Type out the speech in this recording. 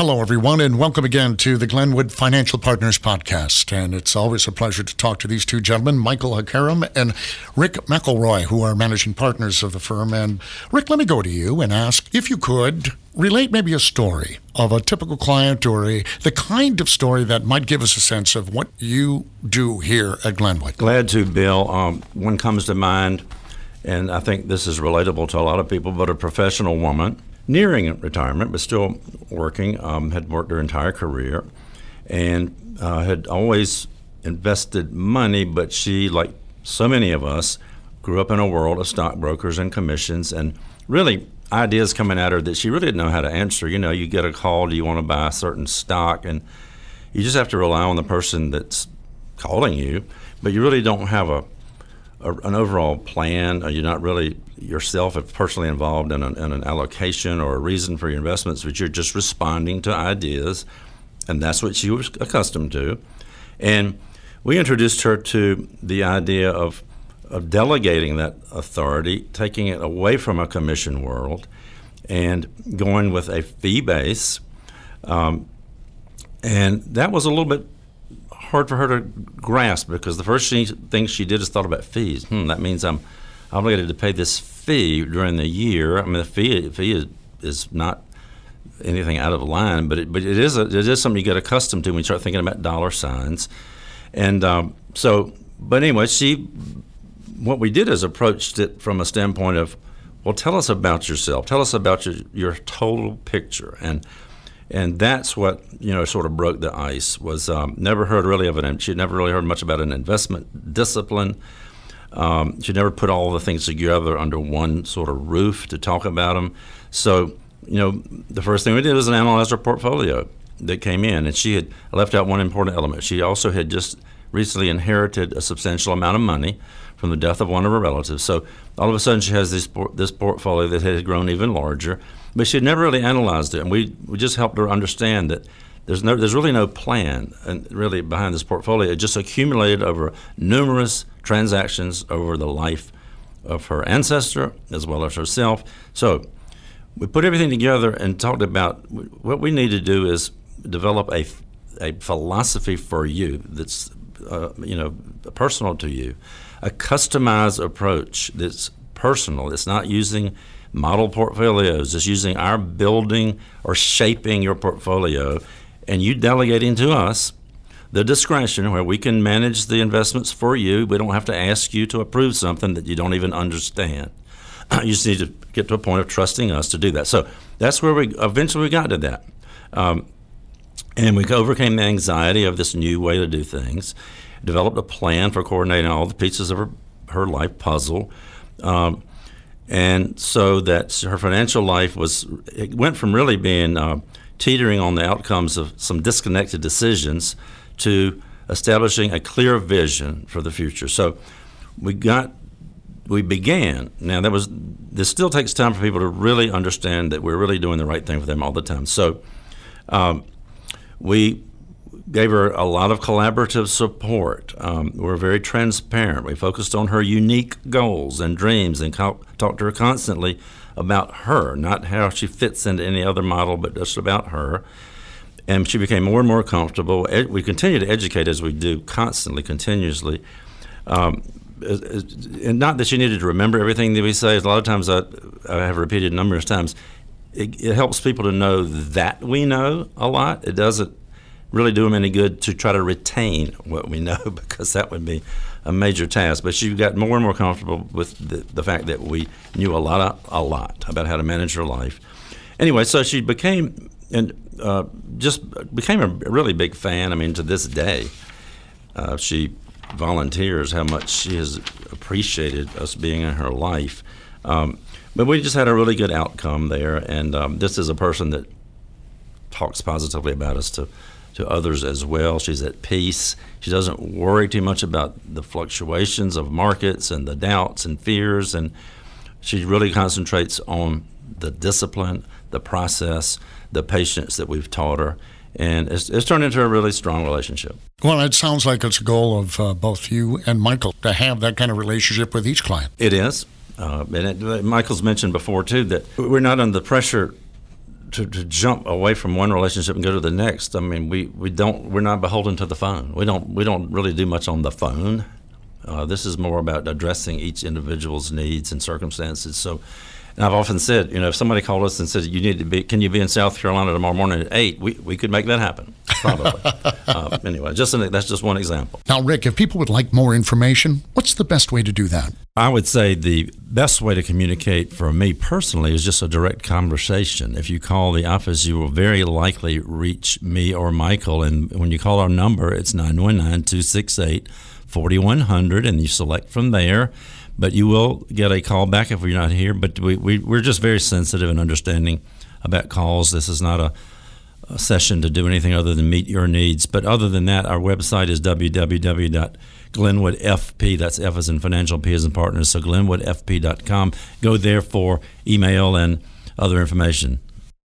Hello, everyone, and welcome again to the Glenwood Financial Partners podcast. And it's always a pleasure to talk to these two gentlemen, Michael Hakaram and Rick McElroy, who are managing partners of the firm. And Rick, let me go to you and ask if you could relate maybe a story of a typical client or a, the kind of story that might give us a sense of what you do here at Glenwood. Glad to, Bill. Um, one comes to mind, and I think this is relatable to a lot of people, but a professional woman nearing retirement, but still working, um, had worked her entire career, and uh, had always invested money, but she, like so many of us, grew up in a world of stockbrokers and commissions and really ideas coming at her that she really didn't know how to answer. You know, you get a call, do you want to buy a certain stock? And you just have to rely on the person that's calling you, but you really don't have a, a an overall plan. You're not really yourself personally involved in an, in an allocation or a reason for your investments, but you're just responding to ideas, and that's what she was accustomed to. And we introduced her to the idea of of delegating that authority, taking it away from a commission world, and going with a fee base. Um, and that was a little bit hard for her to grasp because the first thing she did is thought about fees. Hmm, that means I'm obligated to pay this fee during the year. I mean, the fee fee is, is not anything out of line, but it, but it is a, it is something you get accustomed to when you start thinking about dollar signs. And um, so, but anyway, she what we did is approached it from a standpoint of, well, tell us about yourself. Tell us about your, your total picture. And and that's what you know sort of broke the ice. Was um, never heard really of an she never really heard much about an investment discipline. Um, she never put all the things together under one sort of roof to talk about them. So you know the first thing we did was analyze her portfolio that came in, and she had left out one important element. She also had just recently inherited a substantial amount of money from the death of one of her relatives. So all of a sudden, she has this this portfolio that had grown even larger, but she had never really analyzed it, and we, we just helped her understand that there's no there's really no plan and really behind this portfolio. It just accumulated over numerous transactions over the life of her ancestor as well as herself. So we put everything together and talked about what we need to do is develop a a philosophy for you that's uh, you know personal to you a customized approach that's personal. It's not using model portfolios. It's using our building or shaping your portfolio and you delegating to us the discretion where we can manage the investments for you. We don't have to ask you to approve something that you don't even understand. you just need to get to a point of trusting us to do that. So that's where we eventually we got to that. Um, and we overcame the anxiety of this new way to do things developed a plan for coordinating all the pieces of her, her life puzzle. Um, and so that her financial life was, it went from really being uh, teetering on the outcomes of some disconnected decisions to establishing a clear vision for the future. So we got we began. Now that was this still takes time for people to really understand that we're really doing the right thing for them all the time. So um, we gave her a lot of collaborative support. Um, we were very transparent. We focused on her unique goals and dreams and co- talked to her constantly about her, not how she fits into any other model, but just about her. And she became more and more comfortable. We continue to educate as we do constantly, continuously. Um, and not that she needed to remember everything that we say. A lot of times I, I have repeated numerous times. It, it helps people to know that we know a lot. It doesn't really do them any good to try to retain what we know because that would be a major task. But she got more and more comfortable with the, the fact that we knew a lot, of, a lot about how to manage her life. Anyway, so she became and uh, just became a really big fan. I mean, to this day, uh, she volunteers how much she has appreciated us being in her life. Um, but we just had a really good outcome there, and um, this is a person that talks positively about us to to others as well. She's at peace. She doesn't worry too much about the fluctuations of markets and the doubts and fears, and she really concentrates on the discipline, the process, the patience that we've taught her. And it's, it's turned into a really strong relationship. Well, it sounds like it's a goal of uh, both you and Michael to have that kind of relationship with each client. It is. Uh, and it, Michael's mentioned before, too, that we're not under the pressure to, to jump away from one relationship and go to the next. I mean, we, we don't we're not beholden to the phone. We don't we don't really do much on the phone. Uh, this is more about addressing each individual's needs and circumstances. So, and I've often said, you know, if somebody called us and said, "You need to be, can you be in South Carolina tomorrow morning at 8? We, we could make that happen, probably. uh, anyway, just an, that's just one example. Now, Rick, if people would like more information, what's the best way to do that? I would say the best way to communicate for me personally is just a direct conversation. If you call the office, you will very likely reach me or Michael. And when you call our number, it's 919 268 4100, and you select from there. But you will get a call back if we're not here. But we, we, we're just very sensitive and understanding about calls. This is not a session to do anything other than meet your needs. But other than that, our website is www.glenwoodfp. That's F as in financial, P as in partners. So glenwoodfp.com. Go there for email and other information.